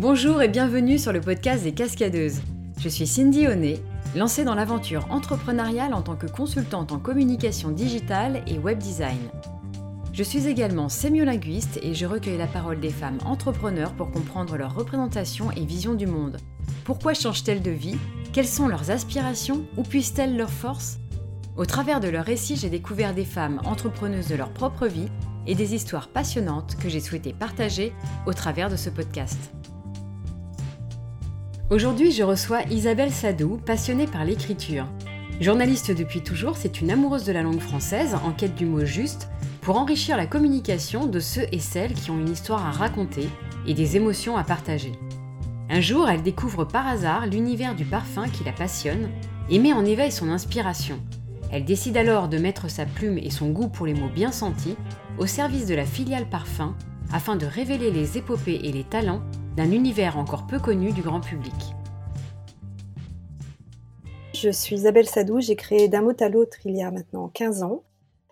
Bonjour et bienvenue sur le podcast des Cascadeuses. Je suis Cindy Honnet, lancée dans l'aventure entrepreneuriale en tant que consultante en communication digitale et web design. Je suis également sémiolinguiste et je recueille la parole des femmes entrepreneurs pour comprendre leur représentation et vision du monde. Pourquoi changent-elles de vie? Quelles sont leurs aspirations? Où puissent-elles leurs forces? Au travers de leurs récits, j'ai découvert des femmes entrepreneuses de leur propre vie et des histoires passionnantes que j'ai souhaité partager au travers de ce podcast. Aujourd'hui, je reçois Isabelle Sadou, passionnée par l'écriture. Journaliste depuis toujours, c'est une amoureuse de la langue française, en quête du mot juste, pour enrichir la communication de ceux et celles qui ont une histoire à raconter et des émotions à partager. Un jour, elle découvre par hasard l'univers du parfum qui la passionne et met en éveil son inspiration. Elle décide alors de mettre sa plume et son goût pour les mots bien sentis au service de la filiale parfum afin de révéler les épopées et les talents d'un univers encore peu connu du grand public. Je suis Isabelle Sadou, j'ai créé d'un mot à l'autre il y a maintenant 15 ans.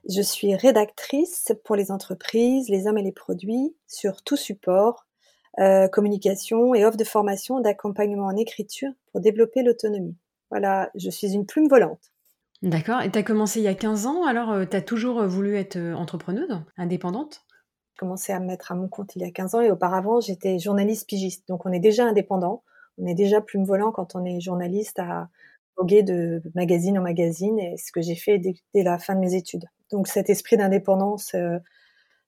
Je suis rédactrice pour les entreprises, les hommes et les produits sur tout support, euh, communication et offre de formation d'accompagnement en écriture pour développer l'autonomie. Voilà, je suis une plume volante. D'accord, et tu as commencé il y a 15 ans, alors euh, tu as toujours voulu être euh, entrepreneuse, indépendante? Commencé à me mettre à mon compte il y a 15 ans et auparavant j'étais journaliste pigiste. Donc on est déjà indépendant, on est déjà plume volant quand on est journaliste à voguer de magazine en magazine et ce que j'ai fait dès, la fin de mes études. Donc cet esprit d'indépendance, euh,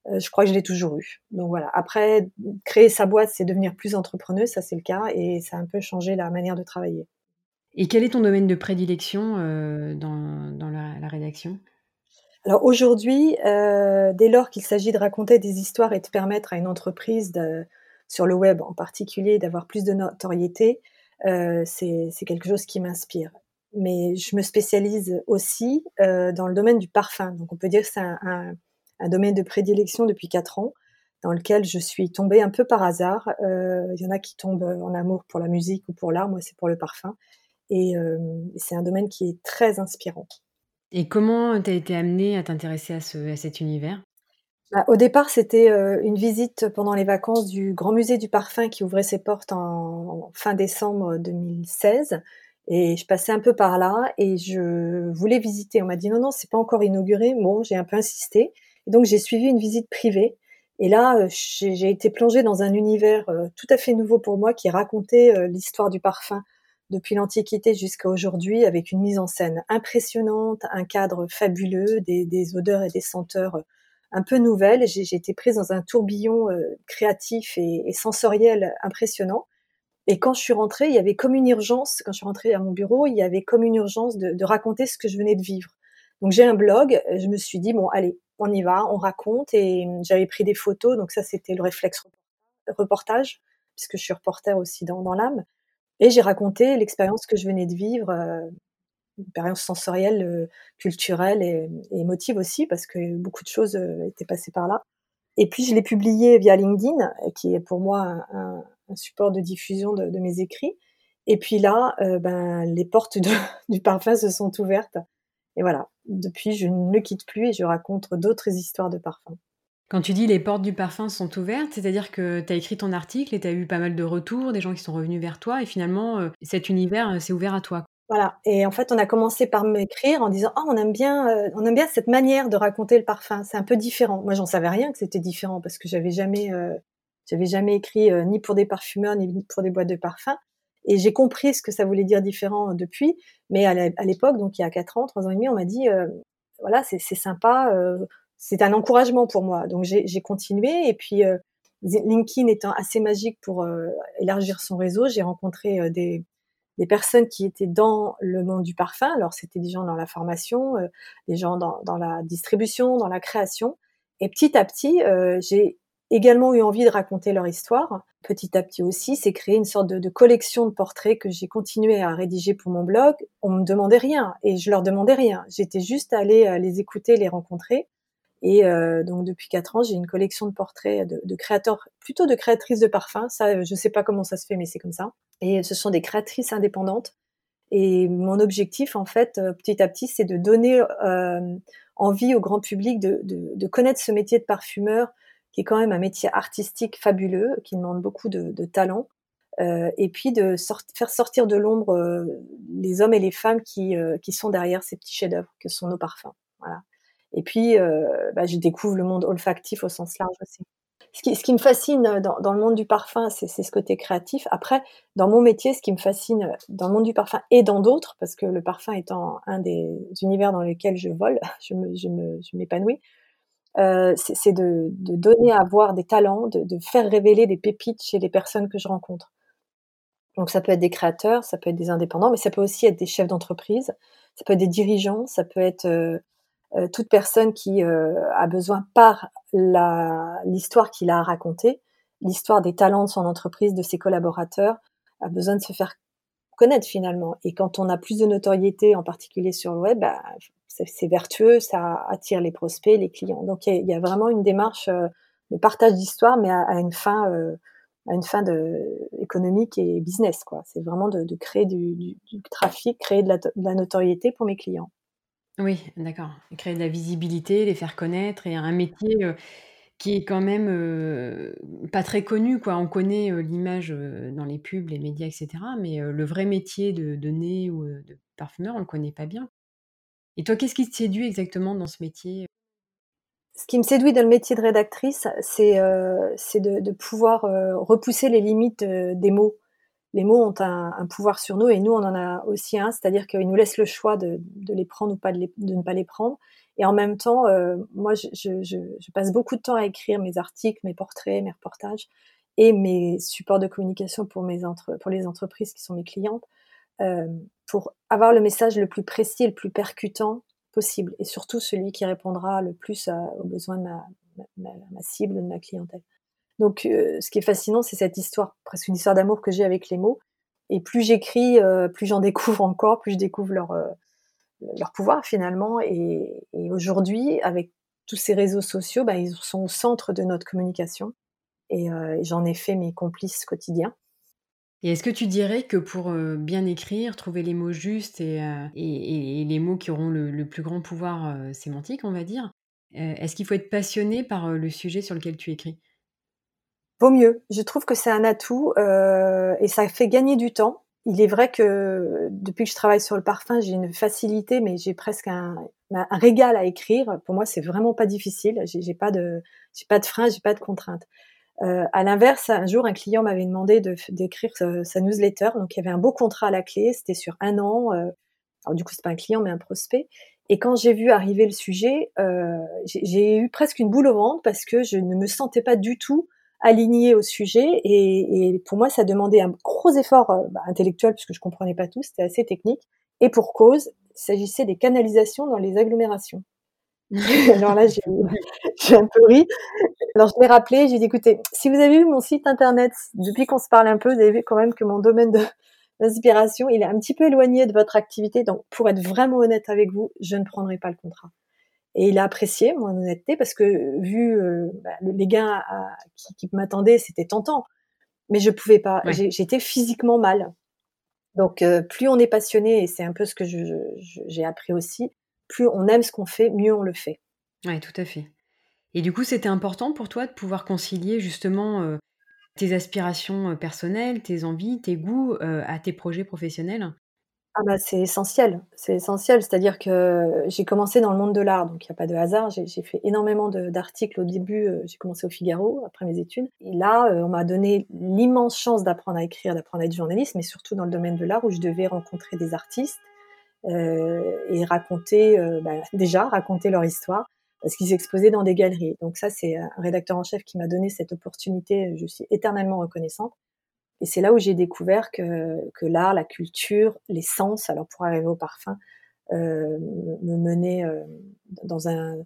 euh, je crois que je l'ai toujours eu. Donc voilà. Après, créer sa boîte, c'est devenir plus entrepreneuse, ça c'est le cas et ça a un peu changé la manière de travailler. Et quel est ton domaine de prédilection euh, dans, dans la rédaction? Alors aujourd'hui, euh, dès lors qu'il s'agit de raconter des histoires et de permettre à une entreprise, de, sur le web en particulier, d'avoir plus de notoriété, euh, c'est quelque chose qui m'inspire. Mais je me spécialise aussi euh, dans le domaine du parfum. Donc on peut dire que c'est un, un, un, domaine de prédilection depuis quatre ans, dans lequel je suis tombée un peu par hasard. Euh, il y en a qui tombent en amour pour la musique ou pour l'art, moi c'est pour le parfum. Et euh, c'est un domaine qui est très inspirant. Et comment tu as été amenée à t'intéresser à, ce, à cet univers? Bah, Au départ, c'était une visite pendant les vacances du Grand Musée du Parfum qui ouvrait ses portes en, fin décembre 2016. Et je passais un peu par là et je voulais visiter. On m'a dit non, non, c'est pas encore inauguré. Bon, j'ai un peu insisté. Et donc, j'ai suivi une visite privée. Et là, j'ai été plongée dans un univers tout à fait nouveau pour moi qui racontait l'histoire du parfum depuis l'Antiquité jusqu'à aujourd'hui, avec une mise en scène impressionnante, un cadre fabuleux, des, odeurs et des senteurs un peu nouvelles. J'ai été prise dans un tourbillon euh, créatif et, sensoriel impressionnant. Et quand je suis rentrée, il y avait comme une urgence, quand je suis rentrée à mon bureau, il y avait comme une urgence de, raconter ce que je venais de vivre. Donc j'ai un blog, je me suis dit, bon, allez, on y va, on raconte. Et j'avais pris des photos, donc ça c'était le réflexe reportage, puisque je suis reporter aussi dans l'âme. Et j'ai raconté l'expérience que je venais de vivre, euh, une expérience sensorielle, euh, culturelle et, émotive aussi, parce que beaucoup de choses euh, étaient passées par là. Et puis je l'ai publié via LinkedIn, qui est pour moi un, support de diffusion de, mes écrits. Et puis là, ben, les portes du parfum se sont ouvertes. Et voilà, depuis, je ne le quitte plus et je raconte d'autres histoires de parfum. Quand tu dis les portes du parfum sont ouvertes, c'est-à-dire que tu as écrit ton article et tu as eu pas mal de retours, des gens qui sont revenus vers toi, et finalement, euh, cet univers euh, s'est ouvert à toi. Voilà. Et en fait, on a commencé par m'écrire en disant, oh, on aime bien, euh, on aime bien cette manière de raconter le parfum. C'est un peu différent. Moi, j'en savais rien que c'était différent parce que j'avais jamais, j'avais jamais écrit ni pour des parfumeurs ni pour des boîtes de parfum. Et j'ai compris ce que ça voulait dire différent depuis. Mais à l'époque, donc il y a quatre ans, trois ans et demi, on m'a dit, voilà, c'est sympa c'est un encouragement pour moi. Donc j'ai continué et puis euh, LinkedIn étant assez magique pour euh, élargir son réseau, j'ai rencontré euh, des, des, personnes qui étaient dans le monde du parfum. Alors c'était des gens dans la formation, des gens dans, dans, la distribution, dans la création. Et petit à petit, j'ai également eu envie de raconter leur histoire. Petit à petit aussi, c'est créé une sorte de, de, collection de portraits que j'ai continué à rédiger pour mon blog. On me demandait rien et je leur demandais rien. J'étais juste allée les écouter, les rencontrer. Et euh, donc depuis quatre ans, j'ai une collection de portraits de, créateurs, plutôt de créatrices de parfums. Ça, je sais pas comment ça se fait, mais c'est comme ça. Et ce sont des créatrices indépendantes. Et mon objectif, en fait, euh, petit à petit, c'est de donner euh, envie au grand public de, de, de, connaître ce métier de parfumeur, qui est quand même un métier artistique fabuleux, qui demande beaucoup de, talent. et puis de faire sortir de l'ombre les hommes et les femmes qui, qui sont derrière ces petits chefs-d'œuvre que sont nos parfums. Voilà. Et puis, bah, je découvre le monde olfactif au sens large aussi ce qui, me fascine dans, dans, le monde du parfum, c'est ce côté créatif. Après, dans mon métier, ce qui me fascine dans le monde du parfum et dans d'autres, parce que le parfum étant un des univers dans lesquels je vole, je m'épanouis, euh, c'est de, donner à voir des talents, de, faire révéler des pépites chez les personnes que je rencontre. Donc ça peut être des créateurs, ça peut être des indépendants, mais ça peut aussi être des chefs d'entreprise, ça peut être des dirigeants, ça peut être euh, euh, toute personne qui euh, a besoin par l'histoire qu'il a à raconter, l'histoire des talents de son entreprise, de ses collaborateurs, a besoin de se faire connaître finalement. Et quand on a plus de notoriété, en particulier sur le web, bah, c'est vertueux, ça attire les prospects, les clients. Donc il y, a vraiment une démarche euh, de partage d'histoire, mais à, une fin, à une fin de, économique et business. quoi. C'est vraiment de, créer du, du, trafic, créer de la notoriété pour mes clients. Oui, d'accord. Créer de la visibilité, les faire connaître et un métier, qui est quand même, pas très connu quoi. On connaît, l'image, dans les pubs, les médias etc. mais le vrai métier de de nez ou, de parfumeur, on le connaît pas bien. Et toi, qu'est-ce qui te séduit exactement dans ce métier? Ce qui me séduit dans le métier de rédactrice, c'est, de pouvoir, repousser les limites, des mots les mots ont un, pouvoir sur nous et nous on en a aussi un, c'est-à-dire qu'ils nous laissent le choix de, les prendre ou pas de, ne pas les prendre. Et en même temps, euh, moi je, passe beaucoup de temps à écrire mes articles, mes portraits, mes reportages et mes supports de communication pour, mes pour les entreprises qui sont mes clientes, euh, pour avoir le message le plus précis et le plus percutant possible et surtout celui qui répondra le plus aux besoins de ma cible, de ma clientèle. Donc, euh, ce qui est fascinant, c'est cette histoire, presque une histoire d'amour que j'ai avec les mots. Et plus j'écris, euh, plus j'en découvre encore, plus je découvre leur, euh, leur pouvoir finalement. Et, aujourd'hui, avec tous ces réseaux sociaux, bah, ils sont au centre de notre communication. Et, j'en ai fait mes complices quotidiens. Et est-ce que tu dirais que pour bien écrire, trouver les mots justes et, les mots qui auront le plus grand pouvoir sémantique, on va dire, est-ce qu'il faut être passionné par le sujet sur lequel tu écris? Vaut mieux. Je trouve que c'est un atout euh, et ça fait gagner du temps. Il est vrai que depuis que je travaille sur le parfum, j'ai une facilité, mais j'ai presque un, un, régal à écrire. Pour moi, c'est vraiment pas difficile. J'ai pas de, j'ai pas de frein, j'ai pas de contraintes. Euh, à l'inverse, un jour, un client m'avait demandé d'écrire sa, newsletter. Donc, il y avait un beau contrat à la clé. C'était sur un an. Euh, alors, du coup, c'est pas un client, mais un prospect. Et quand j'ai vu arriver le sujet, euh, j'ai eu presque une boule au ventre parce que je ne me sentais pas du tout aligné au sujet et, et, pour moi ça demandait un gros effort euh, bah, intellectuel puisque je comprenais pas tout, c'était assez technique et pour cause, il s'agissait des canalisations dans les agglomérations. Alors là, j'ai un peu ri. Alors je l'ai rappelé, j'ai dit écoutez, si vous avez vu mon site internet depuis qu'on se parle un peu, vous avez vu quand même que mon domaine d'inspiration, il est un petit peu éloigné de votre activité. Donc pour être vraiment honnête avec vous, je ne prendrai pas le contrat. Et il a apprécié mon honnêteté parce que vu euh, bah, les gains qui, qui m'attendaient, c'était tentant. Mais je pouvais pas. J'étais physiquement mal. Donc euh, plus on est passionné, et c'est un peu ce que j'ai appris aussi, plus on aime ce qu'on fait, mieux on le fait. Oui, tout à fait. Et du coup, c'était important pour toi de pouvoir concilier justement euh, tes aspirations personnelles, tes envies, tes goûts à tes projets professionnels? Ah bah, c'est essentiel, c'est essentiel. C'est-à-dire que j'ai commencé dans le monde de l'art, donc il n'y a pas de hasard. J'ai fait énormément d'articles au début, euh, j'ai commencé au Figaro après mes études et là, euh, on m'a donné l'immense chance d'apprendre à écrire, d'apprendre à être journaliste, mais surtout dans le domaine de l'art où je devais rencontrer des artistes, euh, et raconter, bah, déjà raconter leur histoire parce qu'ils s'exposaient dans des galeries. Donc ça, c'est un rédacteur en chef qui m'a donné cette opportunité, je suis éternellement reconnaissante. Et c'est là où j'ai découvert que, que l'art, la culture, les sens, alors pour arriver au parfum, euh, me menaient euh, dans un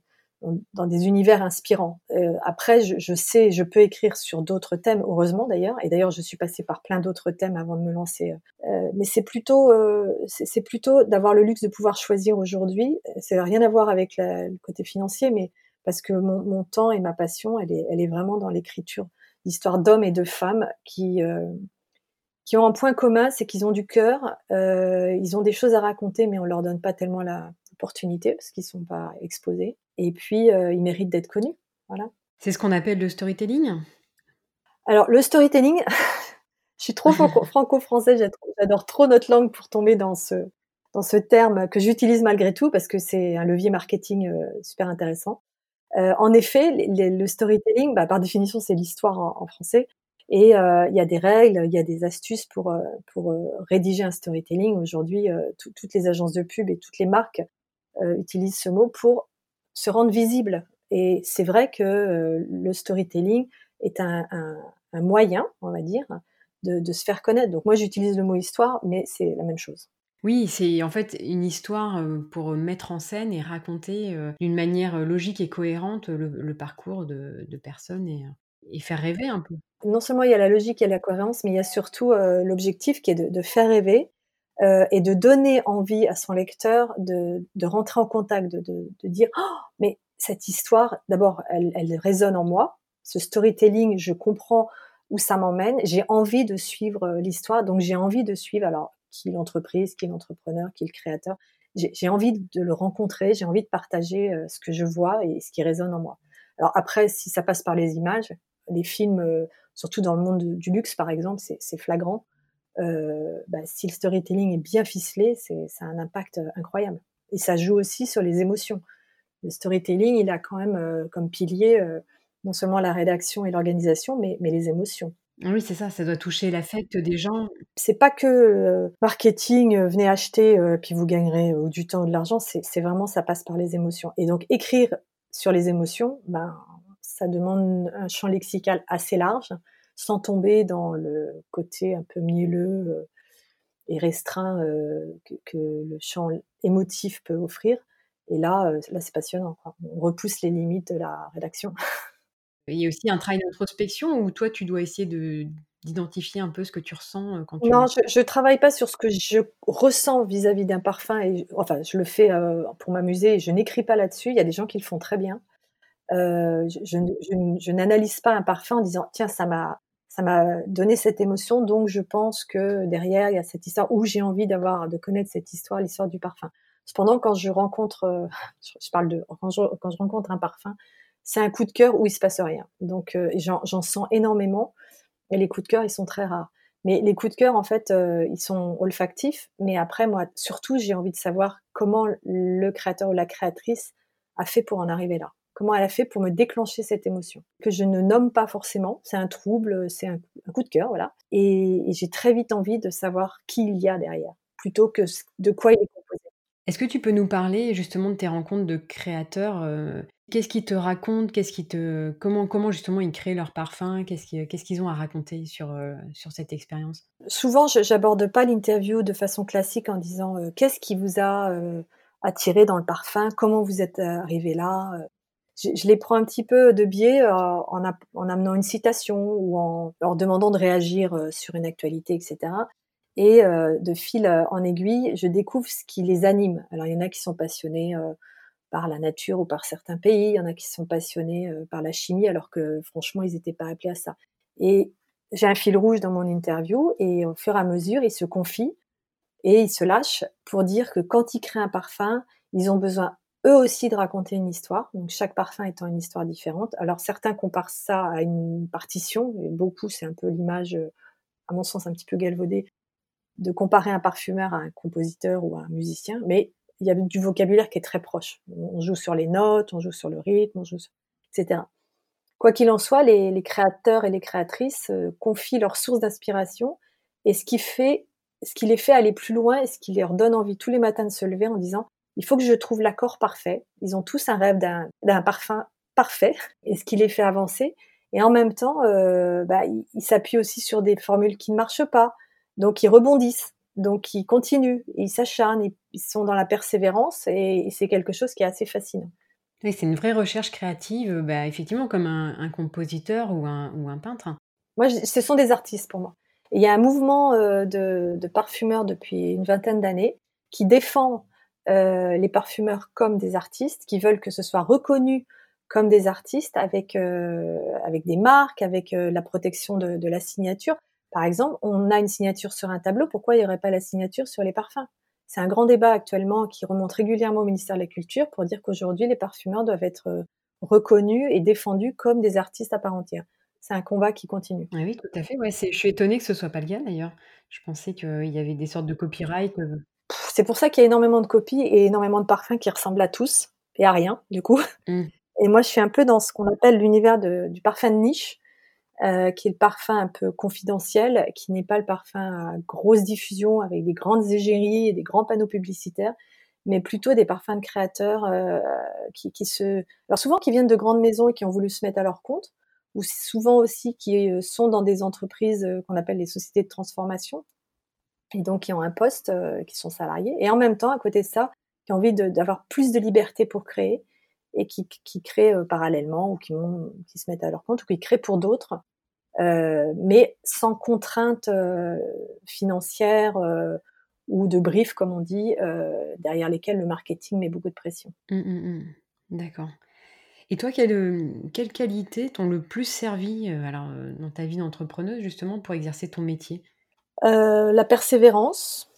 dans des univers inspirants. Euh, après, je, je, sais, je peux écrire sur d'autres thèmes, heureusement d'ailleurs, et d'ailleurs je suis passée par plein d'autres thèmes avant de me lancer. Euh, mais c'est plutôt, euh, c'est plutôt d'avoir le luxe de pouvoir choisir aujourd'hui. C'est rien à voir avec le côté financier, mais parce que mon, mon, temps et ma passion, elle est, elle est vraiment dans l'écriture d'histoires d'hommes et de femmes qui, euh, qui ont un point commun, c'est qu'ils ont du cœur, euh, ils ont des choses à raconter, mais on leur donne pas tellement l'opportunité parce qu'ils sont pas exposés. Et puis, euh, ils méritent d'être connus. Voilà. C'est ce qu'on appelle le storytelling? Alors, le storytelling, Je suis trop franco-français, j'adore trop notre langue pour tomber dans ce, dans ce terme que j'utilise malgré tout parce que c'est un levier marketing euh, super intéressant. Euh, en effet, le storytelling, bah, par définition, c'est l'histoire en, français. Et euh, il y a des règles, il y a des astuces pour, pour rédiger un storytelling. Aujourd'hui, toutes les agences de pub et toutes les marques utilisent ce mot pour se rendre visible. Et c'est vrai que le storytelling est un, un, un, moyen, on va dire, de, de se faire connaître. Donc moi, j'utilise le mot histoire, mais c'est la même chose. Oui, c'est en fait une histoire pour mettre en scène et raconter d'une manière logique et cohérente le, parcours de, personnes et, faire rêver un peu. Non seulement il y a la logique et la cohérence, mais il y a surtout l'objectif qui est de, faire rêver et de donner envie à son lecteur de, rentrer en contact, de, dire oh, mais cette histoire, d'abord, elle, elle résonne en moi. Ce storytelling, je comprends où ça m'emmène. J'ai envie de suivre l'histoire, donc j'ai envie de suivre. Alors qui est l'entreprise, qui est l'entrepreneur, qui est le créateur. J'ai envie de le rencontrer, j'ai envie de partager euh, ce que je vois et ce qui résonne en moi. Alors après, si ça passe par les images, les films, euh, surtout dans le monde du luxe par exemple, c'est flagrant. Euh, bah, si le storytelling est bien ficelé, c'est ça a un impact incroyable. Et ça joue aussi sur les émotions. Le storytelling, il a quand même comme pilier non seulement la rédaction et l'organisation, mais, mais les émotions. Oui, c'est ça, ça doit toucher l'affect des gens. C'est pas que euh, marketing, euh, venez acheter, euh, puis vous gagnerez du temps ou de l'argent, c'est vraiment, ça passe par les émotions. Et donc, écrire sur les émotions, ben, ça demande un champ lexical assez large, sans tomber dans le côté un peu mielleux et restreint que, le champ émotif peut offrir. Et là, là c'est passionnant. On repousse les limites de la rédaction. Il y a aussi un travail d'introspection où toi, tu dois essayer de d'identifier un peu ce que tu ressens quand tu... Non, je ne travaille pas sur ce que je ressens vis-à-vis d'un parfum. Et, enfin, je le fais pour m'amuser. Je n'écris pas là-dessus. Il y a des gens qui le font très bien. je, je, n'analyse pas un parfum en disant tiens, ça m'a ça m'a donné cette émotion, donc je pense que derrière il y a cette histoire où j'ai envie d'avoir de connaître cette histoire, l'histoire du parfum. Cependant, quand je rencontre, je parle de quand quand je rencontre un parfum, c'est un coup de cœur où il se passe rien. Donc euh, j'en sens énormément et les coups de cœur ils sont très rares. Mais les coups de cœur en fait euh, ils sont olfactifs. Mais après moi surtout j'ai envie de savoir comment le créateur ou la créatrice a fait pour en arriver là. Comment elle a fait pour me déclencher cette émotion que je ne nomme pas forcément. C'est un trouble, c'est un, coup de cœur, voilà. Et, j'ai très vite envie de savoir qui il y a derrière, plutôt que de quoi il est composé. Est-ce que tu peux nous parler justement de tes rencontres de créateurs euh, Qu'est-ce qu'ils te racontent Qu'est-ce qui te comment comment justement ils créent leur parfum Qu'est-ce qu'ils qu'est-ce qu'ils ont à raconter sur euh, sur cette expérience? Souvent, j'aborde pas l'interview de façon classique en disant euh, qu'est-ce qui vous a euh, attiré dans le parfum? Comment vous êtes arrivé là? Je, les prends un petit peu de biais en, en amenant une citation ou en leur demandant de réagir sur une actualité, etc. Et de fil en aiguille, je découvre ce qui les anime. Alors il y en a qui sont passionnés par la nature ou par certains pays. Il y en a qui sont passionnés euh, par la chimie, alors que franchement, ils n'étaient pas appelés à ça. Et j'ai un fil rouge dans mon interview, et au fur et à mesure, ils se confient et ils se lâchent pour dire que quand ils créent un parfum, ils ont besoin eux aussi de raconter une histoire, donc chaque parfum étant une histoire différente. Alors certains comparent ça à une partition, et beaucoup c'est un peu l'image, euh, à mon sens un petit peu galvaudée, de comparer un parfumeur à un compositeur ou à un musicien, mais il y a du vocabulaire qui est très proche. On joue sur les notes, on joue sur le rythme, on joue etc. Quoi qu'il en soit, les, créateurs et les créatrices euh, confient leurs sources d'inspiration et ce qui fait, ce qui les fait aller plus loin et ce qui leur donne envie tous les matins de se lever en disant il faut que je trouve l'accord parfait. Ils ont tous un rêve d'un parfum parfait et ce qui les fait avancer. Et en même temps, euh, bah, ils s'appuient aussi sur des formules qui ne marchent pas. Donc ils rebondissent. Donc ils continuent, ils s'acharnent, ils sont dans la persévérance et c'est quelque chose qui est assez fascinant. Oui, c'est une vraie recherche créative, bah, effectivement comme un, compositeur ou un, ou un, peintre. Moi, ce sont des artistes pour moi. il y a un mouvement euh, de, parfumeurs depuis une vingtaine d'années qui défend euh, les parfumeurs comme des artistes, qui veulent que ce soit reconnu comme des artistes avec, euh, avec des marques, avec la protection de la signature. Par exemple, on a une signature sur un tableau, pourquoi il n'y aurait pas la signature sur les parfums? C'est un grand débat actuellement qui remonte régulièrement au ministère de la Culture pour dire qu'aujourd'hui, les parfumeurs doivent être euh, reconnus et défendus comme des artistes à part entière. c'est un combat qui continue. Ah oui, tout à fait, ouais, je suis étonnée que ce soit pas le cas d'ailleurs. Je pensais qu'il y avait des sortes de copyright, heu C'est pour ça qu'il y a énormément de copies et énormément de parfums qui ressemblent à tous et à rien, du coup. Mmh. Et moi, je suis un peu dans ce qu'on appelle l'univers du parfum de niche, heu, qui est le parfum un peu confidentiel, qui n'est pas le parfum à grosse diffusion avec des grandes égéries et des grands panneaux publicitaires, mais plutôt des parfums de créateurs, heu, qui qui se alors souvent qui viennent de grandes maisons et qui ont voulu se mettre à leur compte ou souvent aussi qui, heu, sont dans des entreprises, heu, qu'on appelle les sociétés de transformation et donc qui ont un poste, heu, qui sont salariés et en même temps, à côté de ça, qui ont envie d'avoir plus de liberté pour créer et qui qui créent, heu, parallèlement ou qui se mettent à leur compte ou qui créent pour d'autres, heu, mais sans contrainte, heu, financière, ou de brief comme on dit, derrière lesquels le marketing met beaucoup de pression. Mmh, mmh mh. D'accord. Et toi, quelles, hem, quelles qualités t'ont le plus servi, alors, dans ta vie d'entrepreneuse justement pour exercer ton métier? La persévérance,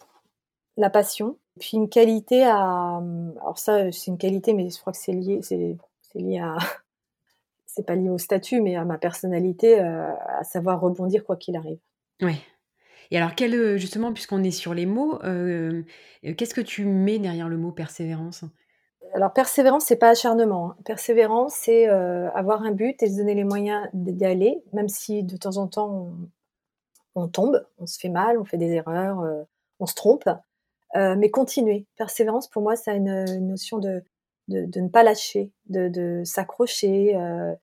la passion, puis une qualité à, mmh, alors ça, heu, c'est une qualité, mais je crois que c'est lié c'est lié à c'est pas lié au statut, mais à ma personnalité, heu, à savoir rebondir quoi qu'il arrive. Ouais. Et alors quel, justement puisqu'on est sur les mots, qu'est-ce que tu mets derrière le mot persévérance? Alors persévérance, c'est pas acharnement, hein. Persévérance, c'est, avoir un but et se donner les moyens d'y aller, même si de temps en temps on on tombe, on se fait mal, on fait des erreurs, on se trompe, heu, mais continuer. Persévérance pour moi, ça a une, une notion de de de ne pas lâcher, de de s'accrocher, heu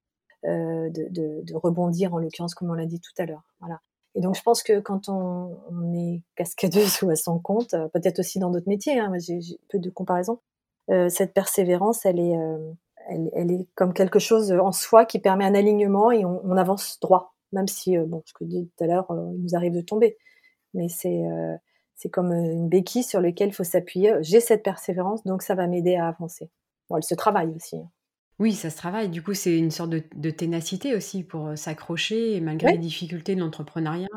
heu, de de rebondir en l'occurrence comme on l'a dit tout à l'heure, voilà. Et donc je pense que quand on on est cascadeuse ou à son compte, heu, peut-être aussi dans d'autres métiers, hein, j'ai peu de comparaison, heu, cette persévérance elle est, heu, elle elle est comme quelque chose, en soi qui permet un alignement et on on avance droit. Même si, bon, ce que je disais tout à l'heure, heu, il nous arrive de tomber. Mais c'est, c'est comme, heu, une béquille sur lequel il faut s'appuyer. J'ai cette persévérance, donc ça va m'aider à avancer. Bon, elle se travaille aussi, hein. Oui, ça se travaille. Du coup, c'est une sorte de de ténacité aussi pour, heu, s'accrocher malgré les difficultés de l'entrepreneuriat.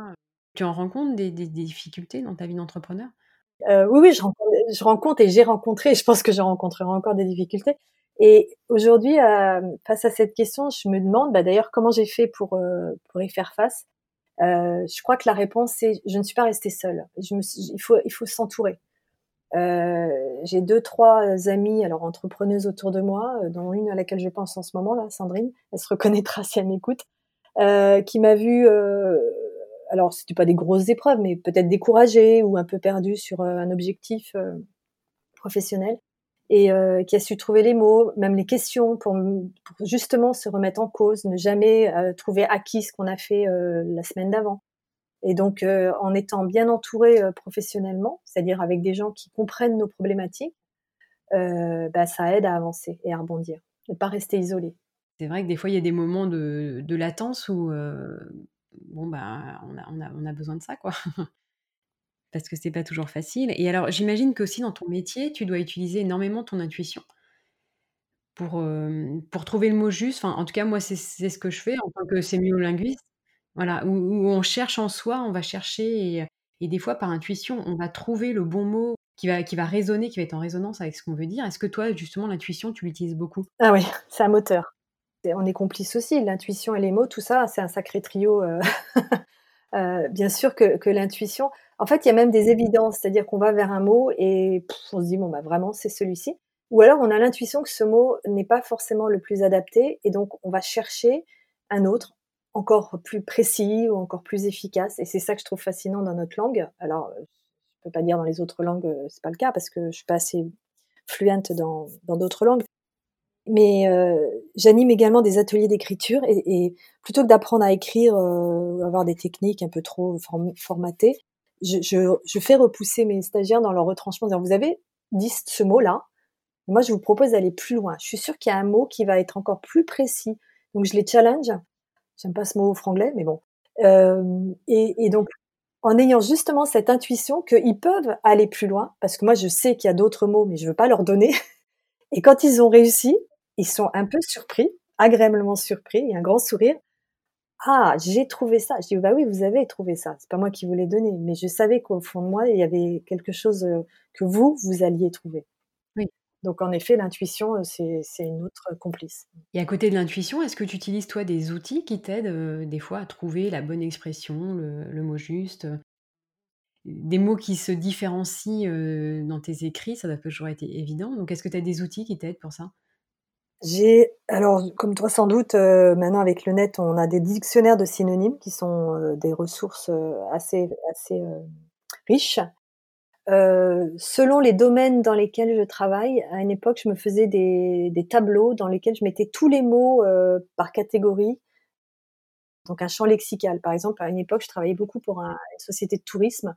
Tu en rencontres des des des difficultés dans ta vie d'entrepreneur? Oui, oui, je rencontre je rencontre et j'ai rencontré et je pense que je rencontrerai encore des difficultés. Et aujourd'hui, face à cette question, je me demande, bah, d'ailleurs, comment j'ai fait pour y faire face? Heu, je crois que la réponse, c'est je ne suis pas restée seule. Je me suis il faut il faut s'entourer. Heu, j'ai 2-3 amies, alors entrepreneuses autour de moi, heu, dont une à laquelle je pense en ce moment là, Sandrine, elle se reconnaîtra si elle m'écoute, heu, qui m'a vue, heu, alors c'était pas des grosses épreuves, mais peut-être découragée ou un peu perdue sur, heu, un objectif, professionnel et heu, qui a su trouver les mots, même les questions pour justement se remettre en cause, ne jamais, heu, trouver acquis ce qu'on a fait, heu, la semaine d'avant. Et donc, en étant bien entourée, heu, professionnellement, c'est-à-dire avec des gens qui comprennent nos problématiques, bah, ça aide à avancer et à rebondir, ne pas rester isolé. C'est vrai que des fois, il y a des moments de latence où, bon, bah, on a on a on a besoin de ça, quoi. Parce que c'est pas toujours facile. Et alors, j'imagine qu'aussi dans ton métier, tu dois utiliser énormément ton intuition pour, hem, pour trouver le mot juste. Enfin, en tout cas, moi, c'est ce que je fais en tant que sémiolinguiste. Voilà, où on cherche en soi, on va chercher et des fois, par intuition, on va trouver le bon mot qui va qui va résonner, qui va être en résonance avec ce qu'on veut dire. Est-ce que toi, justement, l'intuition, tu l'utilises beaucoup? Ah oui, c'est un moteur. On est complices aussi, l'intuition et les mots, tout ça, c'est un sacré trio, heu heu, bien sûr que que l'intuition en fait, il y a même des évidences, c'est-à-dire qu'on va vers un mot et on se dit: «Bon, bah, vraiment, c'est celui-ci». Ou alors on a l'intuition que ce mot n'est pas forcément le plus adapté et donc on va chercher un autre, encore plus précis ou encore plus efficace et c'est ça que je trouve fascinant dans notre langue. Alors, heu, je peux pas dire dans les autres langues, heu, c'est pas le cas parce que je suis pas assez fluente dans dans d'autres langues. Mais, heu, j'anime également des ateliers d'écriture et et plutôt que d'apprendre à écrire, ou avoir des techniques un peu trop form formatées, je je je fais repousser mes stagiaires dans leur retranchement «Vous avez dit ce mot-là, moi je vous propose d'aller plus loin. Je suis sûre qu'il y a un mot qui va être encore plus précis». Donc je les challenge. J'aime pas ce mot franglais, mais bon. Hem, et et donc en ayant justement cette intuition qu'ils peuvent aller plus loin, parce que moi je sais qu'il y a d'autres mots, mais je veux pas leur donner. Et quand ils ont réussi, ils sont un peu surpris, agréablement surpris et un grand sourire: «Ah, j'ai trouvé ça!» je dis: «Bah oui, vous avez trouvé ça, c'est pas moi qui vous l'ai donné, mais je savais qu'au fond de moi, il y avait quelque chose, heu, que vous, vous alliez trouver». Oui. Donc en effet, l'intuition, c'est une autre complice. Et à côté de l'intuition, est-ce que tu utilises toi des outils qui t'aident des fois à trouver la bonne expression, le, mot juste Des mots qui se différencient dans tes écrits, ça n'a pas toujours été évident. Donc est-ce que tu as des outils qui t'aident pour ça? J'ai alors comme toi sans doute, maintenant avec le net, on a des dictionnaires de synonymes qui sont, des ressources, assez assez, riches. selon les domaines dans lesquels je travaille, à une époque, je me faisais des des tableaux dans lesquels je mettais tous les mots, par catégorie. Donc un champ lexical. Par exemple, à une époque, je travaillais beaucoup pour une société de tourisme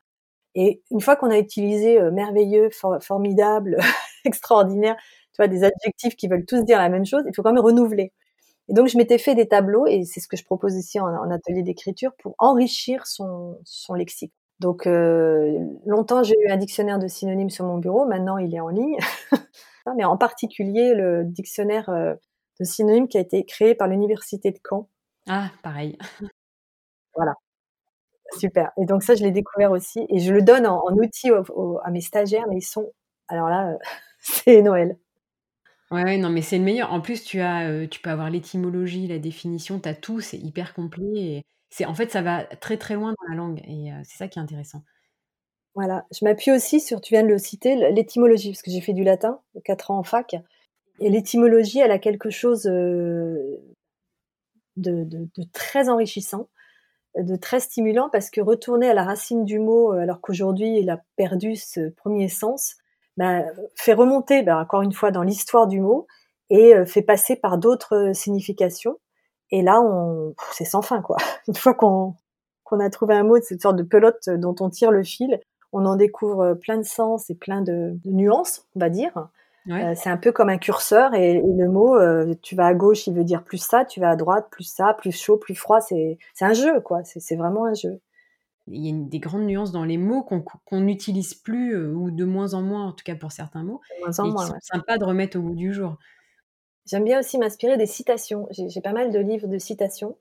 et une fois qu'on a utilisé, merveilleux, formidable, extraordinaire, tu vois, des adjectifs qui veulent tous dire la même chose, il faut quand même renouveler. Et donc, je m'étais fait des tableaux, et c'est ce que je propose ici en, atelier d'écriture, pour enrichir son, son lexique. Donc, euh, longtemps, j'ai eu un dictionnaire de synonymes sur mon bureau, maintenant, il est en ligne. Mais en particulier, le dictionnaire euh, de synonymes qui a été créé par l'Université de Caen. Ah, pareil. Voilà. Super. Et donc ça, je l'ai découvert aussi. Et je le donne en, outil à mes stagiaires, mais ils sont... Alors là, c'est Noël. Ouais, non, mais c'est le meilleur. En plus, tu as, tu peux avoir l'étymologie, la définition, tu as tout, c'est hyper complet et c'est en fait, ça va très, très loin dans la langue et c'est ça qui est intéressant. Voilà, je m'appuie aussi sur, tu viens de le citer, l'étymologie, parce que j'ai fait du latin, 4 ans en fac et l'étymologie, elle a quelque chose, de de très enrichissant, de très stimulant parce que retourner à la racine du mot, alors qu'aujourd'hui il a perdu ce premier sens, bah, fait remonter, bah, encore une fois, dans l'histoire du mot et euh, fait passer par d'autres euh, significations. Et là, on, c'est sans fin, quoi. Une fois qu'on qu'on a trouvé un mot de cette sorte de pelote euh, dont on tire le fil, on en découvre plein de sens et plein de, nuances, on va dire. c'est un peu comme un curseur et, le mot, tu vas à gauche, il veut dire plus ça, tu vas à droite, plus ça, plus chaud, plus froid. C'est un jeu, quoi. C'est vraiment un jeu il y a des grandes nuances dans les mots qu'on n'utilise plus euh, ou de moins en moins, en tout cas pour certains mots, moins en et moins, qui sont sympas de remettre au bout du jour. J'aime bien aussi m'inspirer des citations. J'ai pas mal de livres de citations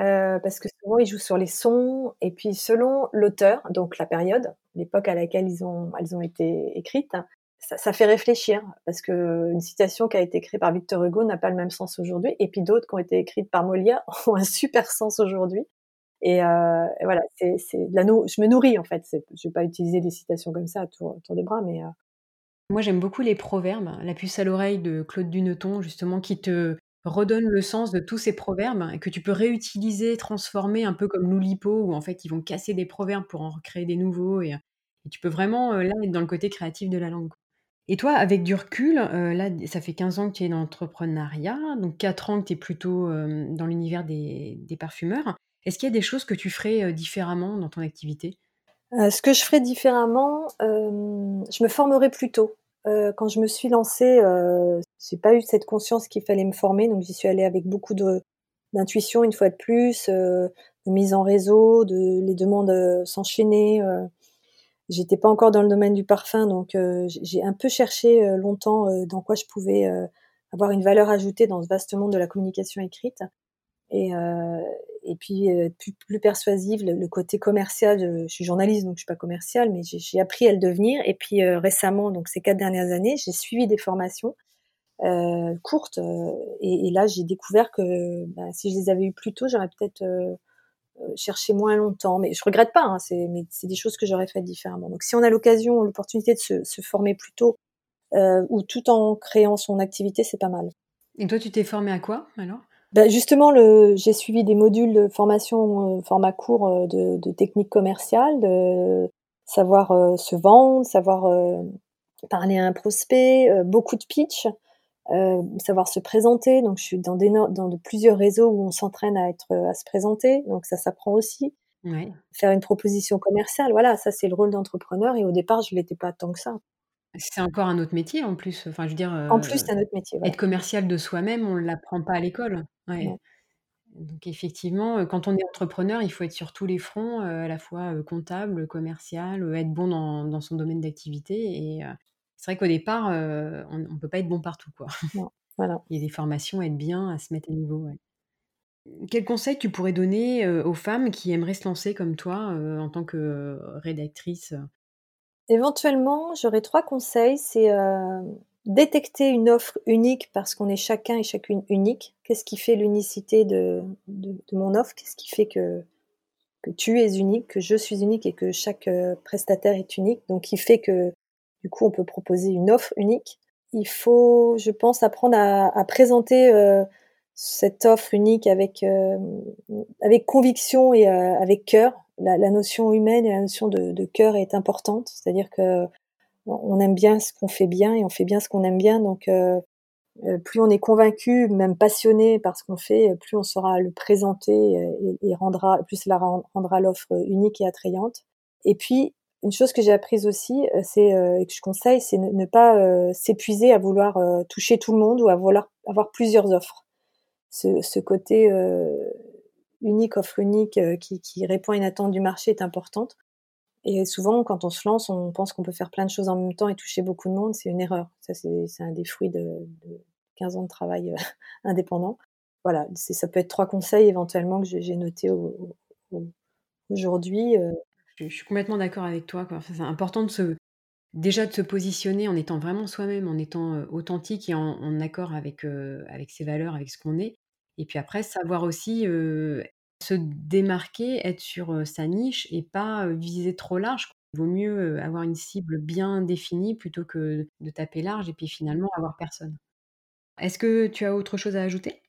euh, parce que souvent ils jouent sur les sons et puis selon l'auteur, donc la période, l'époque à laquelle ils ont, elles ont été écrites, ça, ça, fait réfléchir parce que une citation qui a été écrite par Victor Hugo n'a pas le même sens aujourd'hui et puis d'autres qui ont été écrites par Molière ont un super sens aujourd'hui. Et, euh, voilà, c'est, la je me nourris en fait. Je vais pas utiliser des citations comme ça à tour, de bras, mais. Euh Moi, j'aime beaucoup les proverbes. La puce à l'oreille de Claude Duneton, justement, qui te redonne le sens de tous ces proverbes et que tu peux réutiliser, transformer un peu comme l'Oulipo, où en fait ils vont casser des proverbes pour en recréer des nouveaux. Et, tu peux vraiment euh, là être dans le côté créatif de la langue. Et toi, avec du recul, là, ça fait 15 ans que tu es dans l'entrepreneuriat, donc 4 ans que tu es plutôt dans l'univers des parfumeurs. Est-ce qu'il y a des choses que tu ferais différemment dans ton activité? Ce que je ferais différemment, je me formerais plus tôt. quand je me suis lancée, j'ai pas eu cette conscience qu'il fallait me former, donc j'y suis allée avec beaucoup d'intuition une fois de plus, de mise en réseau, de les demandes s'enchaîner. J'étais pas encore dans le domaine du parfum, donc j'ai un peu cherché longtemps dans quoi je pouvais avoir une valeur ajoutée dans ce vaste monde de la communication écrite. Et, euh, et puis euh, plus, persuasive, le, côté commercial. Je, je, suis journaliste, donc je suis pas commerciale, mais j'ai appris à le devenir. Et puis euh, récemment, donc ces quatre dernières années, j'ai suivi des formations euh, courtes. Et, et, là, j'ai découvert que bah, si je les avais eues plus tôt, j'aurais peut-être cherché moins longtemps. Mais je regrette pas. Hein, c'est mais c'est des choses que j'aurais faites différemment. Donc si on a l'occasion, l'opportunité de se, se, former plus tôt, ou tout en créant son activité, c'est pas mal. Et toi, tu t'es formé à quoi alors? Bah justement, j'ai suivi des modules de formation euh, format court euh, de, de techniques commerciales, de savoir euh, se vendre, savoir parler à un prospect, beaucoup de pitch, savoir se présenter. Donc, je suis dans, des, dans de plusieurs réseaux où on s'entraîne à être à se présenter, donc ça s'apprend aussi. Faire une proposition commerciale, voilà, ça c'est le rôle d'entrepreneur. Et au départ, je l'étais pas tant que ça. C'est encore un autre métier en plus. Enfin, je veux dire, En plus, c'est un autre métier, être commercial de soi-même, on ne l'apprend pas à l'école. Ouais. Donc effectivement, quand on est entrepreneur, il faut être sur tous les fronts, à la fois, comptable, commercial, être bon dans son domaine d'activité et c'est vrai qu'au départ, on ne peut pas être bon partout, quoi. voilà. Il y a des formations à être bien, à se mettre à niveau, ouais. Quel conseil tu pourrais donner, aux femmes qui aimeraient se lancer comme toi, en tant que rédactrice? Éventuellement, j'aurais trois conseils. C'est, euh, détecter une offre unique parce qu'on est chacun et chacune unique. Qu'est-ce qui fait l'unicité de, de, mon offre? Qu'est-ce qui fait que, que tu es unique, que je suis unique et que chaque euh, prestataire est unique? Donc, qui fait que du coup, on peut proposer une offre unique. Il faut, je pense, apprendre à, présenter euh, cette offre unique avec, euh, avec conviction et avec cœur. La, notion humaine et la notion de, de cœur est importante, c'est-à-dire que on aime bien ce qu'on fait bien et on fait bien ce qu'on aime bien. Donc, euh, euh, plus on est convaincu, même passionné par ce qu'on fait, plus on saura le présenter et, rendra, plus cela rendra l'offre unique et attrayante. Et puis, une chose que j'ai apprise aussi, euh, c'est et que je conseille, c'est ne, pas s'épuiser à vouloir toucher tout le monde ou à vouloir avoir plusieurs offres. Ce, côté unique, offre unique, qui, qui, répond à une attente du marché est importante. Et souvent, quand on se lance, on pense qu'on peut faire plein de choses en même temps et toucher beaucoup de monde. C'est une erreur. Ça, c'est un des fruits de, 15 ans de travail euh, indépendant. Voilà, ça peut être trois conseils éventuellement que j'ai notés aujourd'hui. Euh. Je, suis complètement d'accord avec toi. C'est important de se, déjà de se positionner en étant vraiment soi-même, en étant euh, authentique et en, accord avec, avec ses valeurs, avec ce qu'on est. Et puis après, savoir aussi se démarquer, être sur, sa niche et pas, viser trop large. Il vaut mieux, avoir une cible bien définie plutôt que de taper large et puis finalement avoir personne. Est-ce que tu as autre chose à ajouter?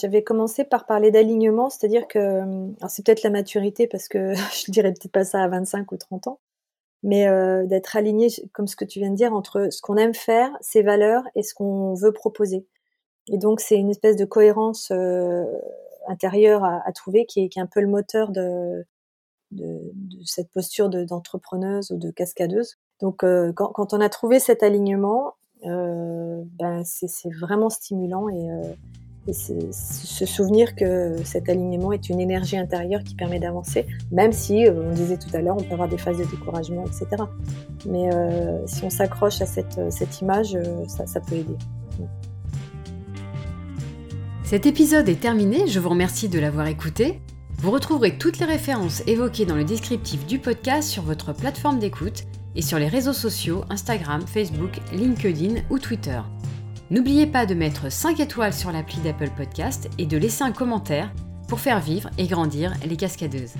J'avais commencé par parler d'alignement, c'est-à-dire que, c'est peut-être la maturité parce que je dirais peut-être pas ça à 25 ou 30 ans, mais d'être aligné, comme ce que tu viens de dire, entre ce qu'on aime faire, ses valeurs et ce qu'on veut proposer. Et donc c'est une espèce de cohérence, intérieur à, trouver qui est, un peu le moteur de, cette posture d'entrepreneuse ou de cascadeuse. Donc euh, quand, on a trouvé cet alignement, euh, ben c'est vraiment stimulant et, euh, c'est se souvenir que cet alignement est une énergie intérieure qui permet d'avancer, même si, on disait tout à l'heure, on peut avoir des phases de découragement, etc. Mais si on s'accroche à cette, image, ça peut aider. Cet épisode est terminé, je vous remercie de l'avoir écouté. Vous retrouverez toutes les références évoquées dans le descriptif du podcast sur votre plateforme d'écoute et sur les réseaux sociaux Instagram, Facebook, LinkedIn ou Twitter. N'oubliez pas de mettre 5 étoiles sur l'appli d'Apple Podcast et de laisser un commentaire pour faire vivre et grandir les cascadeuses.